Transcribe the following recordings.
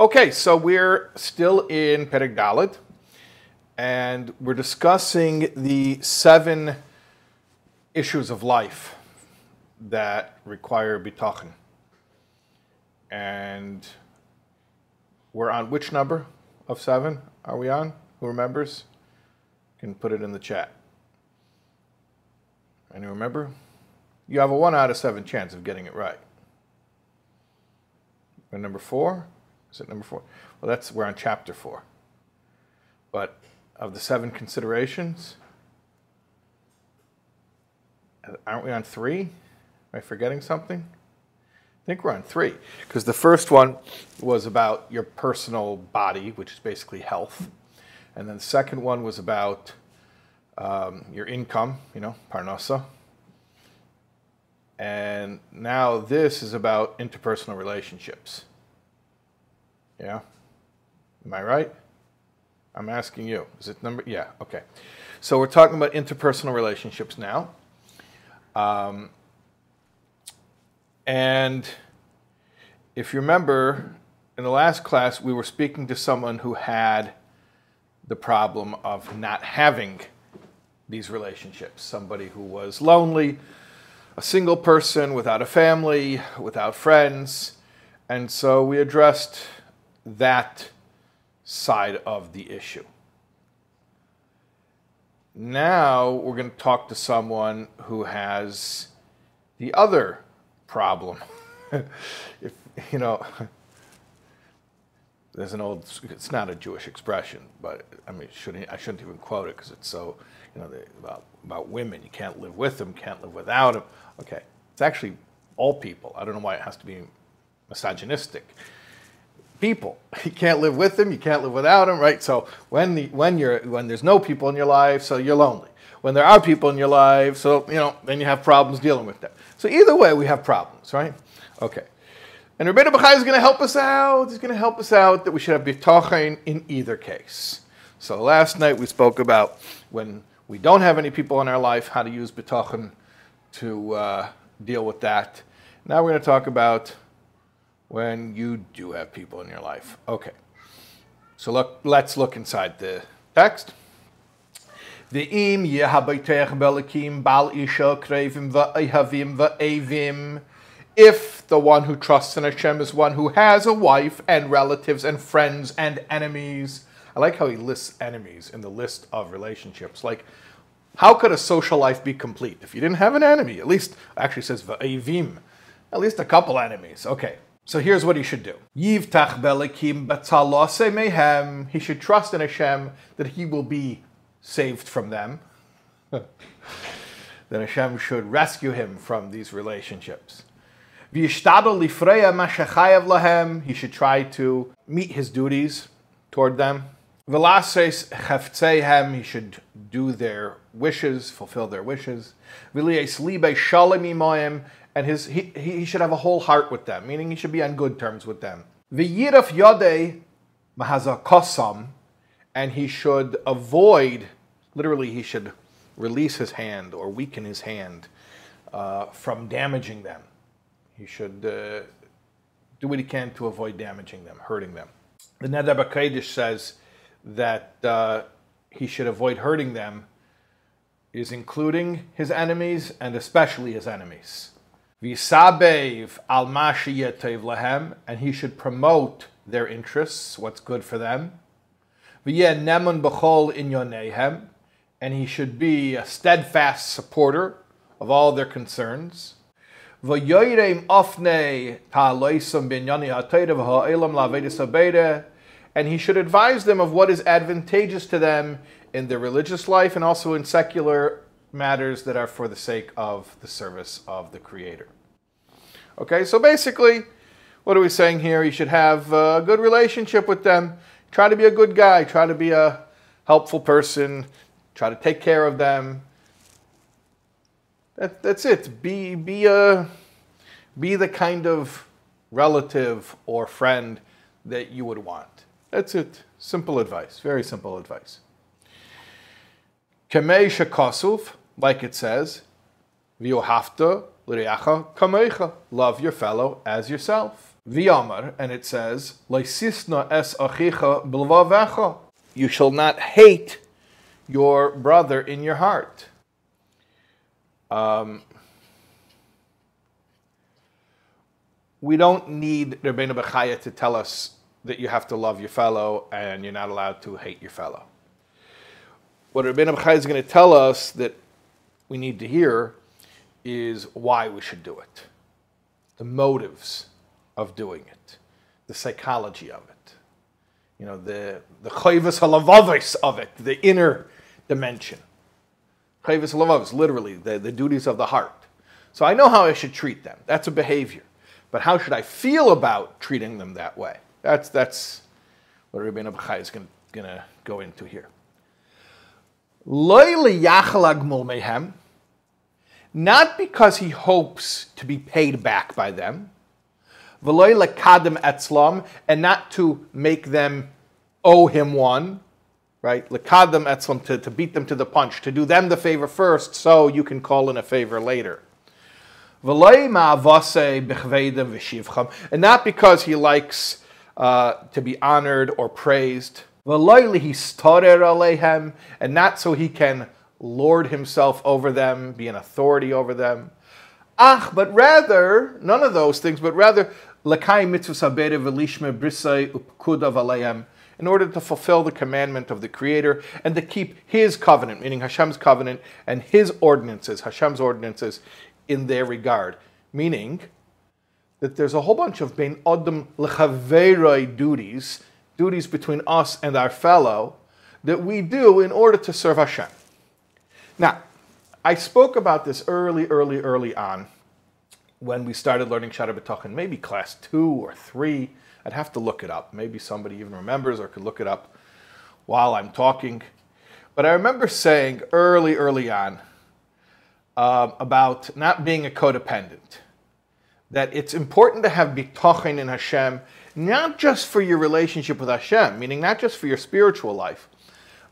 Okay, so we're still in Perek Dalet, and we're discussing the seven issues of life that require bitachon. And we're on which number of seven are we on? Who remembers? Can put it in the chat. Any remember? You have a one out of seven chance of getting it right. And number four? Is it number four? Well, that's we're on chapter four. But of the seven considerations, aren't we on three? Am I forgetting something? I think we're on three because the first one was about your personal body, which is basically health, and then the second one was about um, your income, you know, parnasa, and now this is about interpersonal relationships. Yeah, am I right? I'm asking you. Is it number? Yeah. Okay. So we're talking about interpersonal relationships now. Um, and if you remember, in the last class, we were speaking to someone who had the problem of not having these relationships. Somebody who was lonely, a single person without a family, without friends. And so we addressed that side of the issue. Now we're going to talk to someone who has the other problem. if you know, there's an old. It's not a Jewish expression, but I mean, shouldn't I shouldn't even quote it because it's so you know about about women. You can't live with them, can't live without them. Okay, it's actually all people. I don't know why it has to be misogynistic people. You can't live with them, you can't live without them, right? So when the, when you're when there's no people in your life, so you're lonely. When there are people in your life, so you know, then you have problems dealing with them. So either way, we have problems, right? Okay. And Rabbeinu Bachai is going to help us out. He's going to help us out that we should have bitachon in either case. So last night we spoke about when we don't have any people in our life, how to use bitachon to uh, deal with that. Now we're going to talk about when you do have people in your life. Okay. So look, let's look inside the text. Ve'im yehabaytech belikim bal isha krevim va'ehavim va'evim. If the one who trusts in Hashem is one who has a wife and relatives and friends and enemies. I like how he lists enemies in the list of relationships. Like, how could a social life be complete if you didn't have an enemy? At least, actually says va'evim. At least a couple enemies. Okay. So here's what he should do. Yivtach belikim batalase mehem. He should trust in Hashem that he will be saved from them. then Hashem should rescue him from these relationships. He should try to meet his duties toward them. Velases heftzeihem. He should do their wishes, fulfill their wishes. V'liyes libe shalom and his he, he should have a whole heart with them, meaning he should be on good terms with them. The V'yiraf yodei mahazakosam, and he should avoid, literally, he should release his hand or weaken his hand uh, from damaging them. He should uh, do what he can to avoid damaging them, hurting them. The B'Kodesh says that uh, he should avoid hurting them, is including his enemies and especially his enemies. Visabev al lahem, and he should promote their interests, what's good for them. Nemun b'chol inyonehem, and he should be a steadfast supporter of all their concerns. V'yoyreim ofne ta'aloisam binyani ha'teirav ha'elam lavedis and he should advise them of what is advantageous to them in their religious life and also in secular matters that are for the sake of the service of the Creator. Okay, so basically, what are we saying here? You should have a good relationship with them. Try to be a good guy. Try to be a helpful person. Try to take care of them. That, that's it. Be, be, a, be the kind of relative or friend that you would want. That's it. Simple advice. Very simple advice. Kamei shakasuf, like it says, v'yohafta Love your fellow as yourself. V'yamar, and it says, es achicha. You shall not hate your brother in your heart. Um, we don't need Rabbeinu Bechaya to tell us that you have to love your fellow and you're not allowed to hate your fellow. What Rabbeinu Bechaya is going to tell us that we need to hear is why we should do it, the motives of doing it, the psychology of it, you know, the the Chovos HaLevavos of it, the inner dimension. Chovos HaLevavos, literally, the, the duties of the heart. So I know how I should treat them. That's a behavior. But how should I feel about treating them that way? That's, that's what Rabbi Abchai is going to go into here. Not because he hopes to be paid back by them, and not to make them owe him one, right? Lekadam etzlam, to, to beat them to the punch, to do them the favor first so you can call in a favor later. And not because he likes uh, to be honored or praised. And not so he can lord himself over them, be an authority over them. Ach, but rather, none of those things, but rather, in order to fulfill the commandment of the Creator and to keep His covenant, meaning Hashem's covenant and His ordinances, Hashem's ordinances, in their regard, meaning that there's a whole bunch of bein adam lechaveroi duties, duties between us and our fellow, that we do in order to serve Hashem. Now, I spoke about this early, early, early on when we started learning Shaar Habitachon, maybe class two or three. I'd have to look it up. Maybe somebody even remembers or could look it up while I'm talking. But I remember saying early, early on uh, about not being a codependent. That it's important to have bitachon in Hashem, not just for your relationship with Hashem, meaning not just for your spiritual life,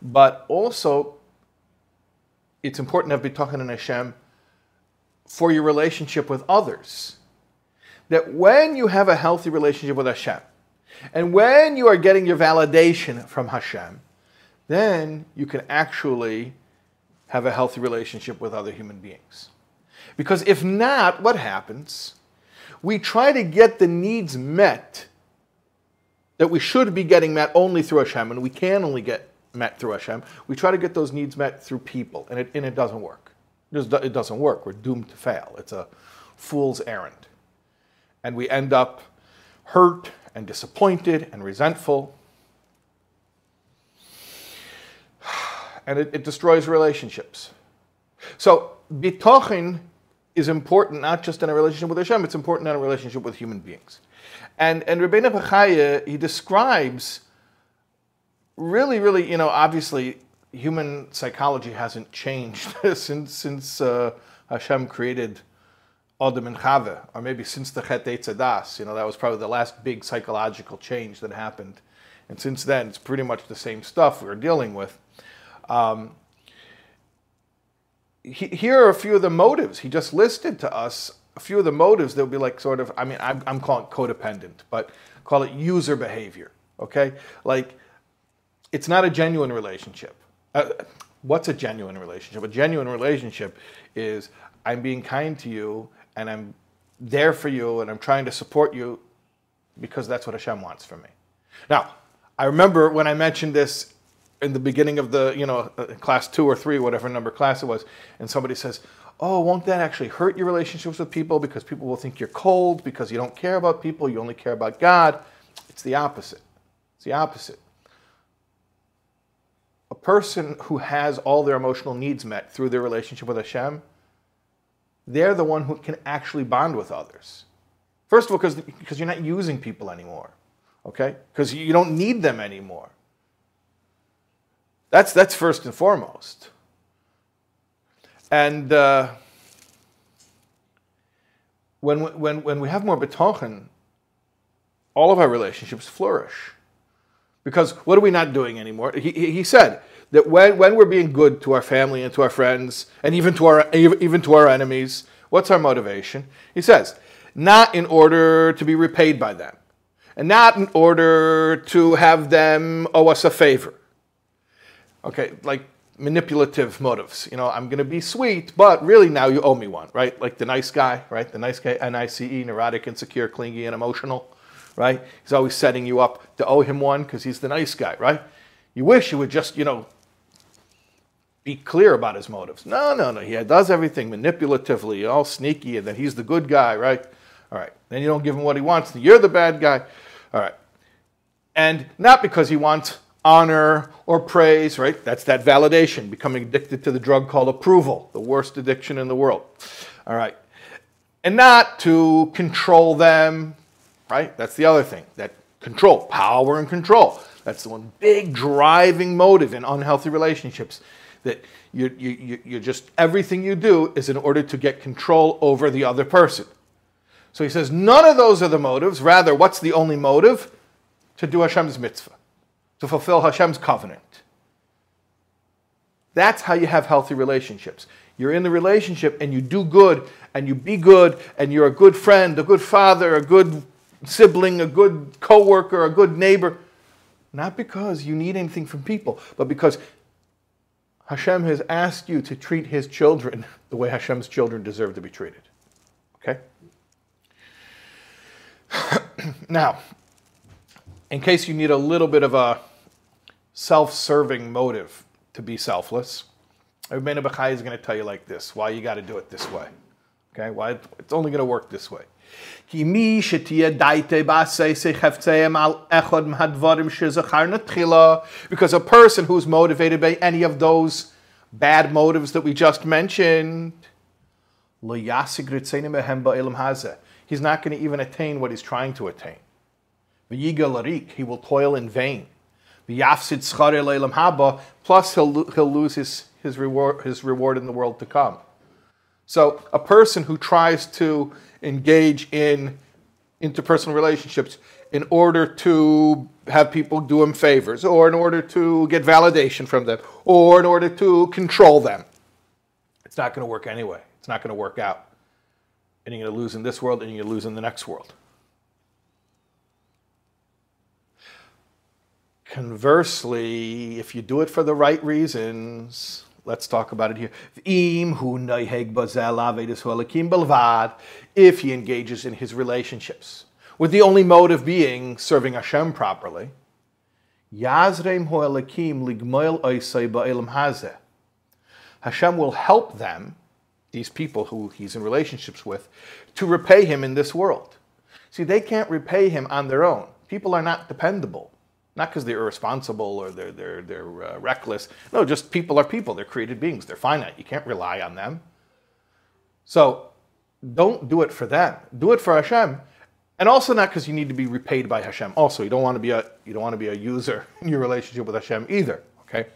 but also it's important to have bitachon in Hashem for your relationship with others. That when you have a healthy relationship with Hashem, and when you are getting your validation from Hashem, then you can actually have a healthy relationship with other human beings. Because if not, what happens? We try to get the needs met that we should be getting met only through Hashem, and we can only get met through Hashem. We try to get those needs met through people, and it, and it doesn't work. It doesn't work. We're doomed to fail. It's a fool's errand. And we end up hurt and disappointed and resentful and it, it destroys relationships. So bitochin is important not just in a relationship with Hashem, it's important in a relationship with human beings. And and Rabbeinu Bechaya, he describes really, really, you know, obviously human psychology hasn't changed since since uh, Hashem created Adam and Chava, or maybe since the Chet Eitz HaDaas. You know, that was probably the last big psychological change that happened. And since then, it's pretty much the same stuff we're dealing with. Um, he, here are a few of the motives. He just listed to us a few of the motives that would be like sort of, I mean, I'm, I'm calling codependent, but call it user behavior, okay? Like, it's not a genuine relationship. Uh, what's a genuine relationship? A genuine relationship is I'm being kind to you and I'm there for you and I'm trying to support you because that's what Hashem wants from me. Now, I remember when I mentioned this in the beginning of the, you know, uh, class two or three, whatever number class it was, and somebody says, oh, won't that actually hurt your relationships with people because people will think you're cold because you don't care about people, you only care about God? It's the opposite. It's the opposite. Person who has all their emotional needs met through their relationship with Hashem, they're the one who can actually bond with others. First of all, because you're not using people anymore, okay? Because you don't need them anymore. That's, that's first and foremost. And uh, when, when, when we have more betochen, all of our relationships flourish. Because what are we not doing anymore? He, he said that when, when we're being good to our family and to our friends and even to our, even to our enemies, what's our motivation? He says, not in order to be repaid by them, and not in order to have them owe us a favor. Okay, like manipulative motives. You know, I'm going to be sweet, but really now you owe me one, right? Like the nice guy, right? The nice guy, N-I-C-E, neurotic, insecure, clingy, and emotional, right? He's always setting you up to owe him one because he's the nice guy, right? You wish he would just, you know, be clear about his motives. No, no, no. He does everything manipulatively, all sneaky, and then he's the good guy, right? All right. Then you don't give him what he wants. You're the bad guy. All right. And not because he wants honor or praise, right? That's that validation, becoming addicted to the drug called approval, the worst addiction in the world. All right. And not to control them, right? That's the other thing. That control, power and control. That's the one big driving motive in unhealthy relationships that you, you, you just, everything you do is in order to get control over the other person. So he says, none of those are the motives. Rather, what's the only motive? To do Hashem's mitzvah, to fulfill Hashem's covenant. That's how you have healthy relationships. You're in the relationship and you do good and you be good and you're a good friend, a good father, a good sibling, a good coworker, a good neighbor. Not because you need anything from people, but because Hashem has asked you to treat his children the way Hashem's children deserve to be treated. Okay? now, in case you need a little bit of a self serving motive to be selfless, Rabbeinu Bachai is going to tell you like this why you got to do it this way. Okay? Why it's only going to work this way. Because a person who's motivated by any of those bad motives that we just mentioned, he's not going to even attain what he's trying to attain. He will toil in vain. Plus, he'll, he'll lose his, his, reward, his reward in the world to come. So, a person who tries to engage in interpersonal relationships in order to have people do him favors, or in order to get validation from them, or in order to control them. It's not going to work anyway. It's not going to work out. And you're going to lose in this world and you're going to lose in the next world. Conversely, if you do it for the right reasons, Let's talk about it here. If he engages in his relationships, with the only motive being serving Hashem properly. Hashem will help them, these people who he's in relationships with, to repay him in this world. See, they can't repay him on their own. People are not dependable. Not because they're irresponsible or they're, they're, they're uh, reckless. No, just people are people. They're created beings. They're finite. You can't rely on them. So don't do it for them. Do it for Hashem. And also not because you need to be repaid by Hashem. Also, you don't want to be a you don't want to be a user in your relationship with Hashem either. Okay,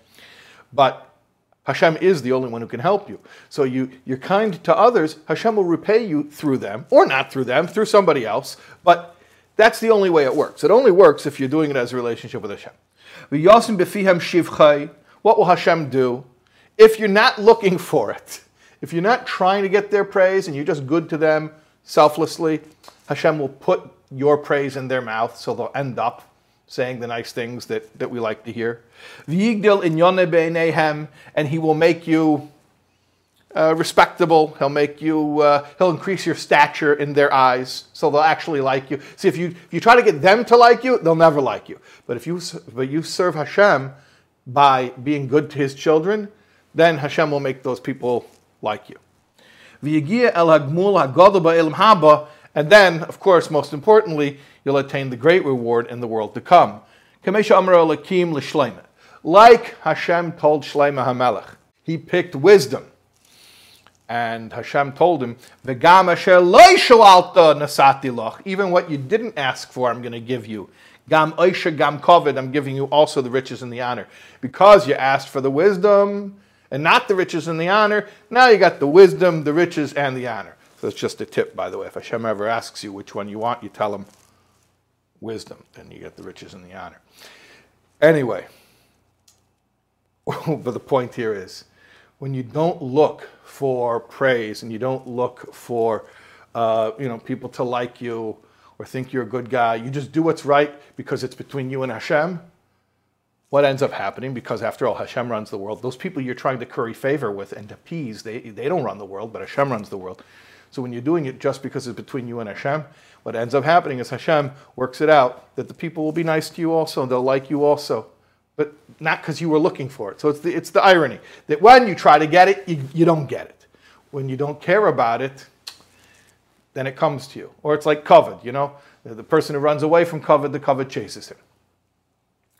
but Hashem is the only one who can help you. So you you're kind to others. Hashem will repay you through them, or not through them, through somebody else. But that's the only way it works. It only works if you're doing it as a relationship with Hashem. What will Hashem do if you're not looking for it? If you're not trying to get their praise and you're just good to them selflessly, Hashem will put your praise in their mouth so they'll end up saying the nice things that, that we like to hear. And he will make you uh, respectable. He'll make you, uh, he'll increase your stature in their eyes, so they'll actually like you. See, if you if you try to get them to like you, they'll never like you. But if you but you serve Hashem by being good to His children, then Hashem will make those people like you. And then, of course, most importantly, you'll attain the great reward in the world to come. Like Hashem told Shlomo HaMelech, he picked wisdom and Hashem told him, Even what you didn't ask for, I'm going to give you. Gam gam kovid, I'm giving you also the riches and the honor. Because you asked for the wisdom and not the riches and the honor, now you got the wisdom, the riches, and the honor. So it's just a tip, by the way. If Hashem ever asks you which one you want, you tell him wisdom, and you get the riches and the honor. Anyway, but the point here is when you don't look for praise and you don't look for uh, you know, people to like you or think you're a good guy. You just do what's right because it's between you and Hashem. What ends up happening, because after all, Hashem runs the world, those people you're trying to curry favor with and appease, they, they don't run the world, but Hashem runs the world. So when you're doing it just because it's between you and Hashem, what ends up happening is Hashem works it out that the people will be nice to you also, and they'll like you also, but not because you were looking for it. So it's the, it's the irony that when you try to get it, you, you don't get it. When you don't care about it, then it comes to you. Or it's like kavod, you know? The person who runs away from kavod, the kavod chases him.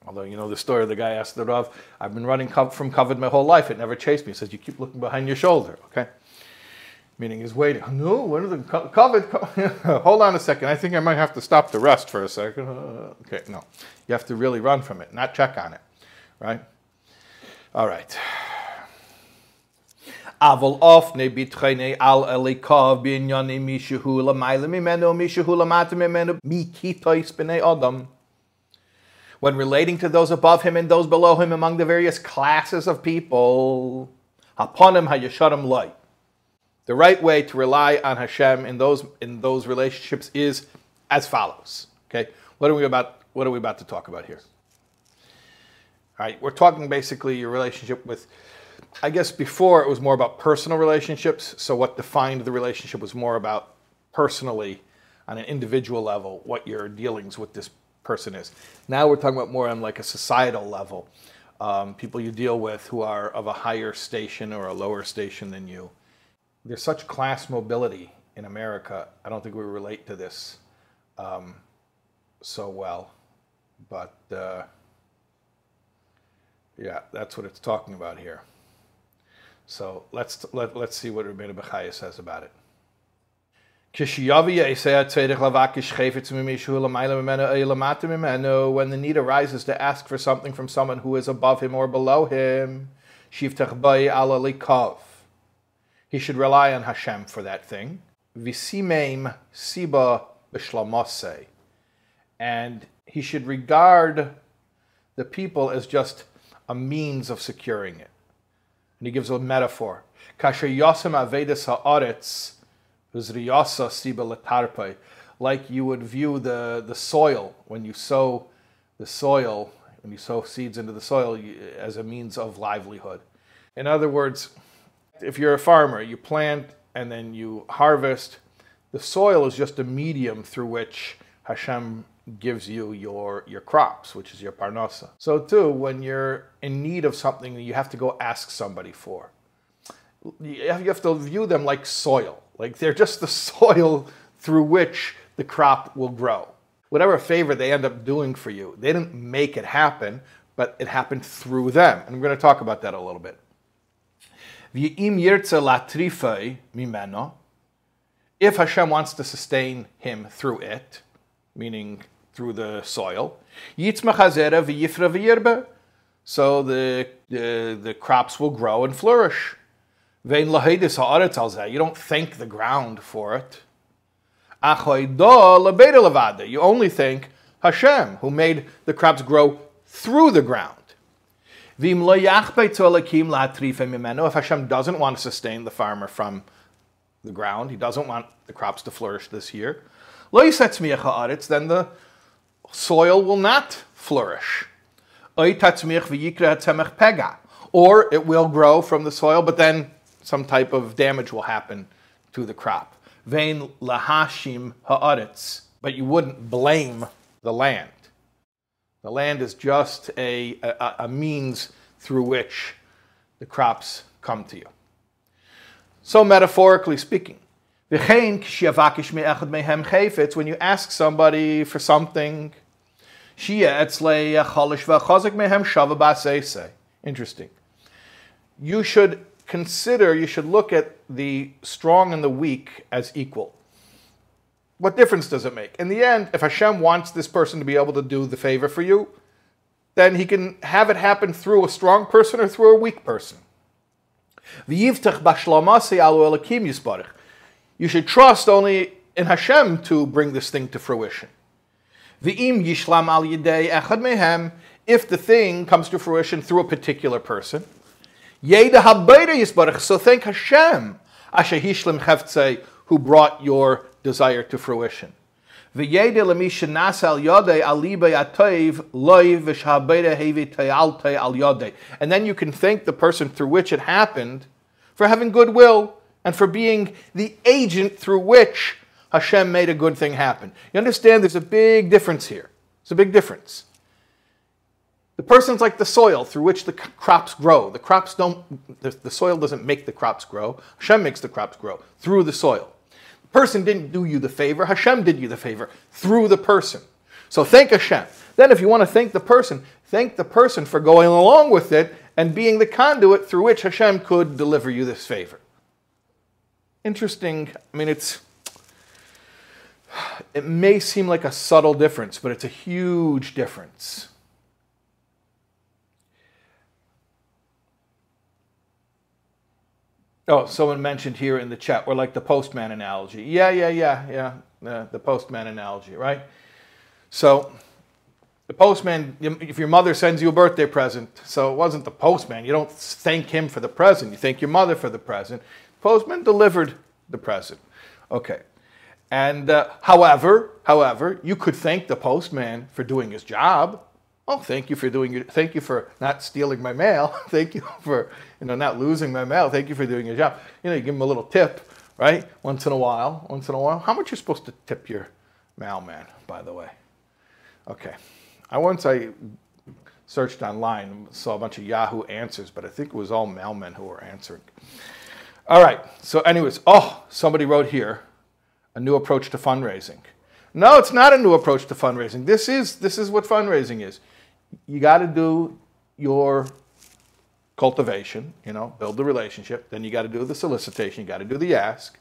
Although, you know the story, of the guy asked the Rav, I've been running from kavod my whole life, it never chased me. He says, you keep looking behind your shoulder, okay? Meaning he's waiting. Oh, no, what are the kavod? Hold on a second. I think I might have to stop the rest for a second. okay, no. You have to really run from it, not check on it, right? All right. Avol ofne bitchene al elikov binyani mishahu lamayla mimenu mishahu lamata mimenu mikitois b'nei adam when relating to those above him and those below him among the various classes of people. Upon him hayasharim loy. The right way to rely on Hashem in those in those relationships is as follows. Okay, what are we about? What are we about to talk about here? All right, we're talking basically your relationship with. I guess before it was more about personal relationships. So what defined the relationship was more about personally, on an individual level, what your dealings with this person is. Now we're talking about more on like a societal level. Um, people you deal with who are of a higher station or a lower station than you. There's such class mobility in America. I don't think we relate to this um, so well, but uh, yeah, that's what it's talking about here. So let's let, let's see what Rabbeinu Bechaya says about it. When the need arises to ask for something from someone who is above him or below him, he should rely on Hashem for that thing. And he should regard the people as just a means of securing it. And he gives a metaphor. Kasher yosem avedis ha'aretz like you would view the, the soil when you sow the soil, when you sow seeds into the soil as a means of livelihood. In other words, if you're a farmer, you plant and then you harvest, the soil is just a medium through which Hashem gives you your, your crops, which is your parnasa. So too, when you're in need of something, you have to go ask somebody for. You have to view them like soil. Like they're just the soil through which the crop will grow. Whatever favor they end up doing for you, they didn't make it happen, but it happened through them. And we're going to talk about that a little bit. If Hashem wants to sustain him through it, meaning through the soil, so the, the, the crops will grow and flourish. You don't thank the ground for it. You only thank Hashem, who made the crops grow through the ground. If Hashem doesn't want to sustain the farmer from the ground, he doesn't want the crops to flourish this year, then the soil will not flourish. Or it will grow from the soil, but then some type of damage will happen to the crop. Vein lahashim haaretz, but you wouldn't blame the land. The land is just a, a, a means through which the crops come to you. So, metaphorically speaking, when you ask somebody for something, interesting. You should consider, you should look at the strong and the weak as equal. What difference does it make? In the end, if Hashem wants this person to be able to do the favor for you, then he can have it happen through a strong person or through a weak person. You should trust only in Hashem to bring this thing to fruition. If the thing comes to fruition through a particular person, so thank Hashem, Asher Hishlim Cheftzei, who brought your desire to fruition. And then you can thank the person through which it happened for having goodwill and for being the agent through which Hashem made a good thing happen. You understand there's a big difference here. It's a big difference. The person's like the soil through which the crops grow. The crops don't, the, soil doesn't make the crops grow. Hashem makes the crops grow through the soil. The person didn't do you the favor. Hashem did you the favor through the person. So thank Hashem. Then if you want to thank the person, thank the person for going along with it and being the conduit through which Hashem could deliver you this favor. Interesting. I mean, it's, it may seem like a subtle difference, but it's a huge difference. Oh, someone mentioned here in the chat, we're like the postman analogy. Yeah, yeah, yeah, yeah, uh, the postman analogy, right? So, the postman, if your mother sends you a birthday present, so it wasn't the postman, you don't thank him for the present, you thank your mother for the present. Postman delivered the present. Okay. And uh, however, however, you could thank the postman for doing his job. Oh, thank you for doing your, thank you for not stealing my mail. thank you for, you know, not losing my mail. Thank you for doing your job. You know, you give him a little tip, right? Once in a while, once in a while. How much you're supposed to tip your mailman, by the way? Okay. I once I searched online, saw a bunch of Yahoo answers, but I think it was all mailmen who were answering. All right. So, anyways, oh, somebody wrote here a new approach to fundraising. No, it's not a new approach to fundraising. This is this is what fundraising is. You got to do your cultivation, you know, build the relationship. Then you got to do the solicitation. You got to do the ask.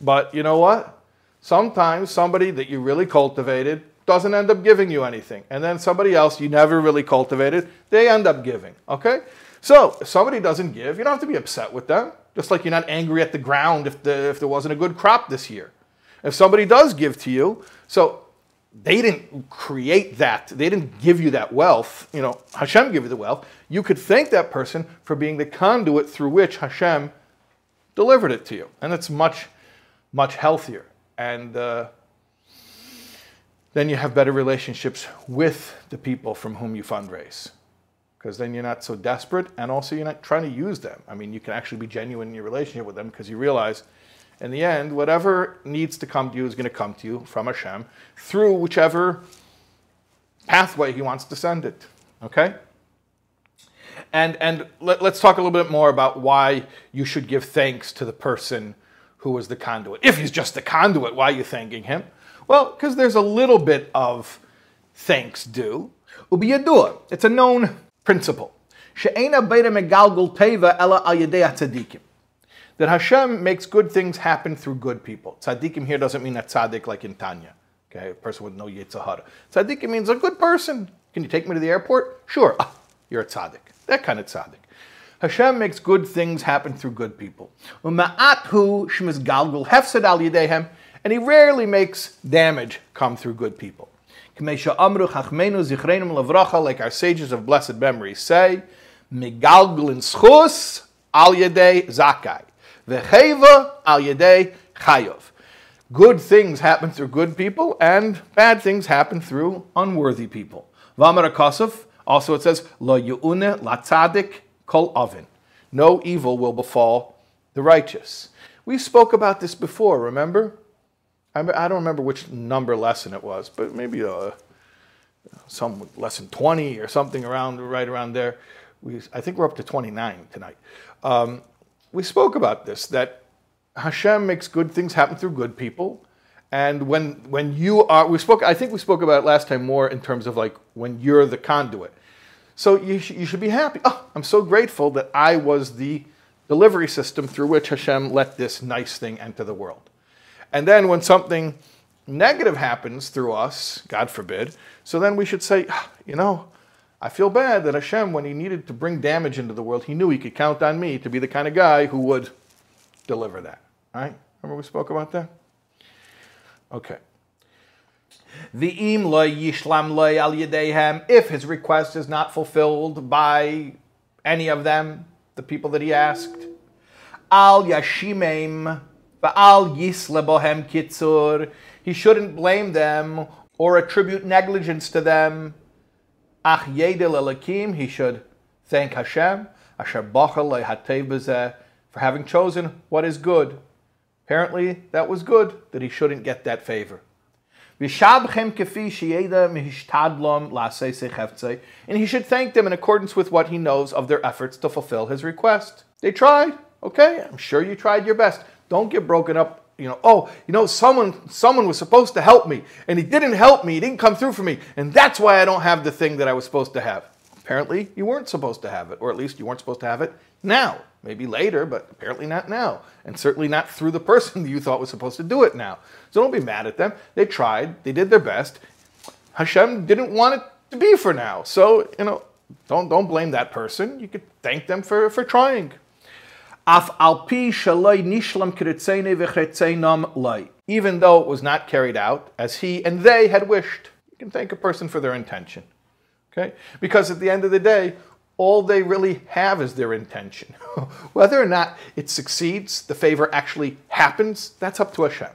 But you know what? Sometimes somebody that you really cultivated doesn't end up giving you anything. And then somebody else you never really cultivated, they end up giving. Okay? So if somebody doesn't give, you don't have to be upset with them. Just like you're not angry at the ground if, the, if there wasn't a good crop this year. If somebody does give to you, so they didn't create that, they didn't give you that wealth, you know, Hashem gave you the wealth, you could thank that person for being the conduit through which Hashem delivered it to you. And it's much, much healthier. And uh, then you have better relationships with the people from whom you fundraise because then you're not so desperate and also you're not trying to use them. I mean, you can actually be genuine in your relationship with them because you realize in the end, whatever needs to come to you is going to come to you from Hashem through whichever pathway He wants to send it. Okay? And, and let, us talk a little bit more about why you should give thanks to the person who was the conduit. If he's just the conduit, why are you thanking him? Well, because there's a little bit of thanks due. Ubiyadua. It's a known principle. That Hashem makes good things happen through good people. Tzaddikim here doesn't mean a tzaddik like in Tanya, okay, a person with no yetzer hara. Tzaddikim means a good person. Can you take me to the airport? Sure. Ah, you're a tzaddik. That kind of tzaddik. Hashem makes good things happen through good people. And he rarely makes damage come through good people. Like our sages of blessed memory say, Migalglin schus al yedei zakai, vecheva al yedei chayov. Good things happen through good people, and bad things happen through unworthy people. Vamar Kosov, also it says, Lo yu'une latzadik kol oven. No evil will befall the righteous. We spoke about this before, remember? I, don't remember which number lesson it was, but maybe uh, some lesson 20 or something around right around there. We, I think we're up to 29 tonight. Um, we spoke about this that Hashem makes good things happen through good people, and when when you are, we spoke. I think we spoke about it last time more in terms of like when you're the conduit. So you sh- you should be happy. Oh, I'm so grateful that I was the delivery system through which Hashem let this nice thing enter the world. And then when something negative happens through us, God forbid, so then we should say, ah, you know, I feel bad that Hashem, when he needed to bring damage into the world, he knew he could count on me to be the kind of guy who would deliver that. Right? Remember we spoke about that? Okay. V'im lo yishlam lo al yedehem, if his request is not fulfilled by any of them, the people that he asked, al yashimem Ba'al yisle bohem kitzur. He shouldn't blame them or attribute negligence to them. Ach yedel. He should thank Hashem. Asher bachal lehatev for having chosen what is good. Apparently, that was good that he shouldn't get that favor. And he should thank them in accordance with what he knows of their efforts to fulfill his request. They tried. Okay, I'm sure you tried your best. Don't get broken up. You know, oh, you know, someone someone was supposed to help me, and he didn't help me. He didn't come through for me, and that's why I don't have the thing that I was supposed to have. Apparently, you weren't supposed to have it, or at least you weren't supposed to have it now. Maybe later, but apparently not now. And certainly not through the person you thought was supposed to do it now. So don't be mad at them. They tried, they did their best. Hashem didn't want it to be for now. So, you know, don't, don't blame that person. You could thank them for, for trying. Even though it was not carried out as he and they had wished. You can thank a person for their intention. Okay? Because at the end of the day, all they really have is their intention. Whether or not it succeeds, the favor actually happens, that's up to Hashem.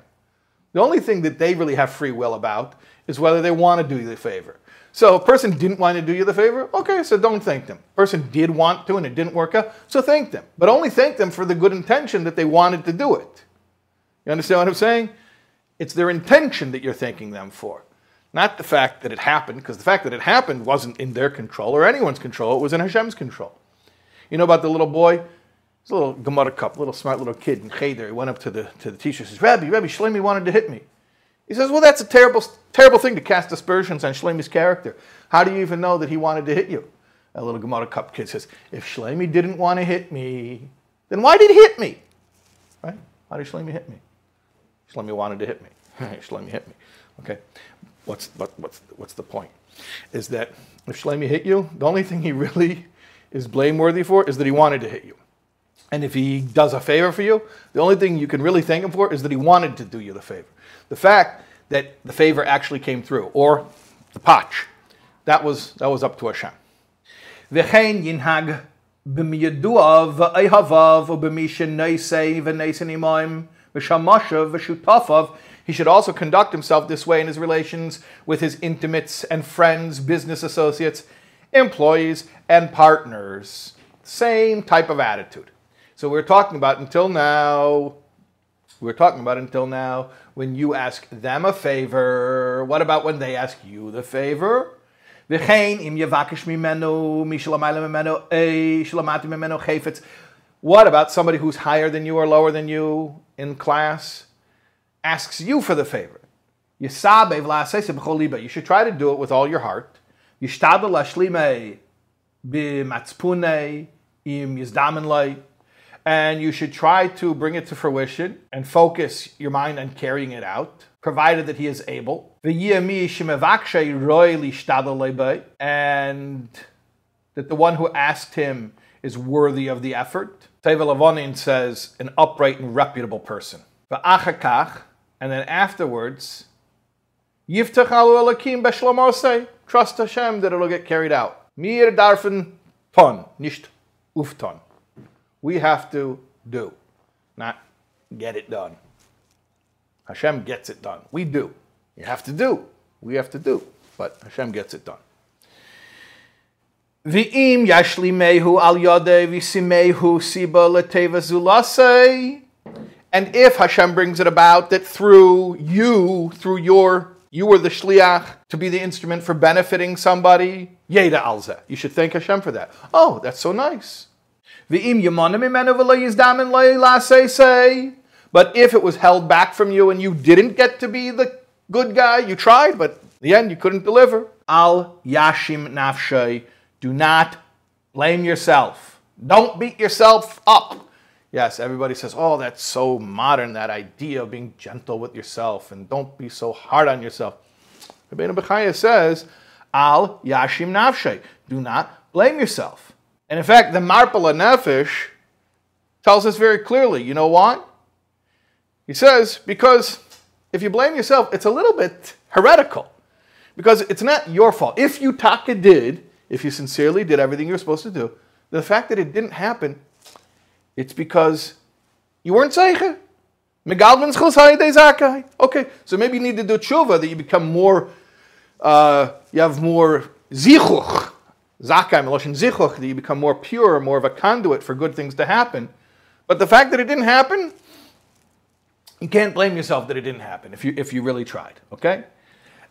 The only thing that they really have free will about is whether they want to do the favor. So a person didn't want to do you the favor, okay, so don't thank them. Person did want to and it didn't work out, so thank them. But only thank them for the good intention that they wanted to do it. You understand what I'm saying? It's their intention that you're thanking them for. Not the fact that it happened, because the fact that it happened wasn't in their control or anyone's control, it was in Hashem's control. You know about the little boy? He's a little Gemara kop, little smart little kid in Cheder. He went up to the, to the teacher and says, Rabbi, Rabbi, Shlomi wanted to hit me. He says, Well, that's a terrible, terrible thing to cast aspersions on Shlomi's character. How do you even know that he wanted to hit you? That little Gemara kop kid says, If Shlomi didn't want to hit me, then why did he hit me? Right? Why did Shlomi hit me? Shlomi wanted to hit me. Shlomi hit me. Okay what's, what, what's, what's the point? Is that if Shlomi hit you, the only thing he really is blameworthy for is that he wanted to hit you. And if he does a favor for you, the only thing you can really thank him for is that he wanted to do you the favor The fact that the favor actually came through, or the patch, that was, that was up to Hashem. וכן ינהג במידוע ואהביו ובמי שנעשה ונעשה עמהם ושמשיו ושותפיו he should also conduct himself this way in his relations with his intimates and friends, business associates, employees, and partners. Same type of attitude. So we're talking about until now, we're talking about until now when you ask them a favor. What about when they ask you the favor? What about somebody who's higher than you or lower than you in class? asks you for the favor. You should try to do it with all your heart. And you should try to bring it to fruition and focus your mind on carrying it out, provided that he is able. And that the one who asked him is worthy of the effort. Lavonin says, an upright and reputable person. And then afterwards. Trust Hashem that it'll get carried out. Mir darfen ton, nicht ufton. We have to do, not get it done. Hashem gets it done. We do. You have to do. We have to do. But Hashem gets it done. V'im yashli mehu al yodei v'simehu siba leteva zulasei. And if Hashem brings it about that through you, through your, you were the shliach to be the instrument for benefiting somebody, yeda alza. You should thank Hashem for that. Oh, that's so nice. But if it was held back from you and you didn't get to be the good guy, you tried, but in the end you couldn't deliver. Al yashim nafshay. Do not blame yourself. Don't beat yourself up. Yes, everybody says, oh, that's so modern, that idea of being gentle with yourself and don't be so hard on yourself. Rabbeinu Bechaya says, al yashim nafshay, do not blame yourself. And in fact, the Marpe Lanefesh tells us very clearly, you know why? He says, because if you blame yourself, it's a little bit heretical. Because it's not your fault. If you taka did, if you sincerely did everything you were supposed to do, the fact that it didn't happen it's because you weren't zakai. Okay, so maybe you need to do tshuva that you become more, uh, you have more zichuch, zakai meloshin zichuch, that you become more pure, more of a conduit for good things to happen. But the fact that it didn't happen, you can't blame yourself that it didn't happen if you if you really tried. Okay,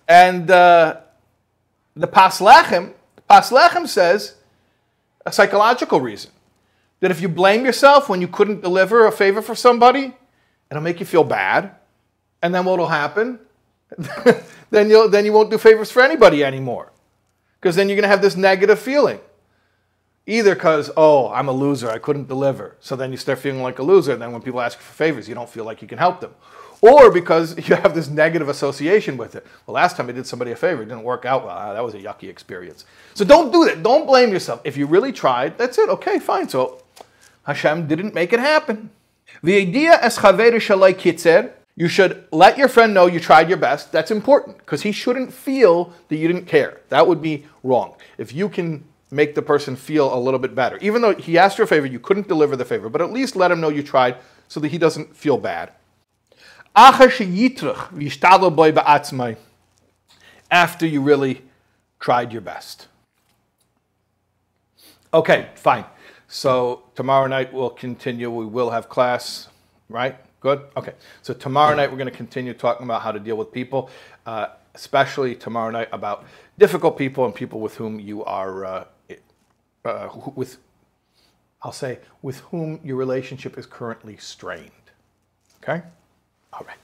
and uh, the pas lechem, pas lechem says a psychological reason that if you blame yourself when you couldn't deliver a favor for somebody, it'll make you feel bad, and then what'll happen? then you'll then you won't do favors for anybody anymore, because then you're gonna have this negative feeling. Either because, oh, I'm a loser, I couldn't deliver. So then you start feeling like a loser, and then when people ask you for favors, you don't feel like you can help them. Or because you have this negative association with it. Well, last time I did somebody a favor, it didn't work out well. Ah, that was a yucky experience. So don't do that. Don't blame yourself. If you really tried, that's it. Okay, fine. So Hashem didn't make it happen. The idea as Chaved Shalai kitzer, you should let your friend know you tried your best. That's important because he shouldn't feel that you didn't care. That would be wrong. If you can make the person feel a little bit better. Even though he asked you a favor, you couldn't deliver the favor, but at least let him know you tried so that he doesn't feel bad. After you really tried your best. Okay, fine. So tomorrow night we'll continue. We will have class, right? Good? Okay. So tomorrow night we're going to continue talking about how to deal with people, uh, especially tomorrow night about difficult people and people with whom you are uh, uh, with, I'll say, with whom your relationship is currently strained. Okay? All right.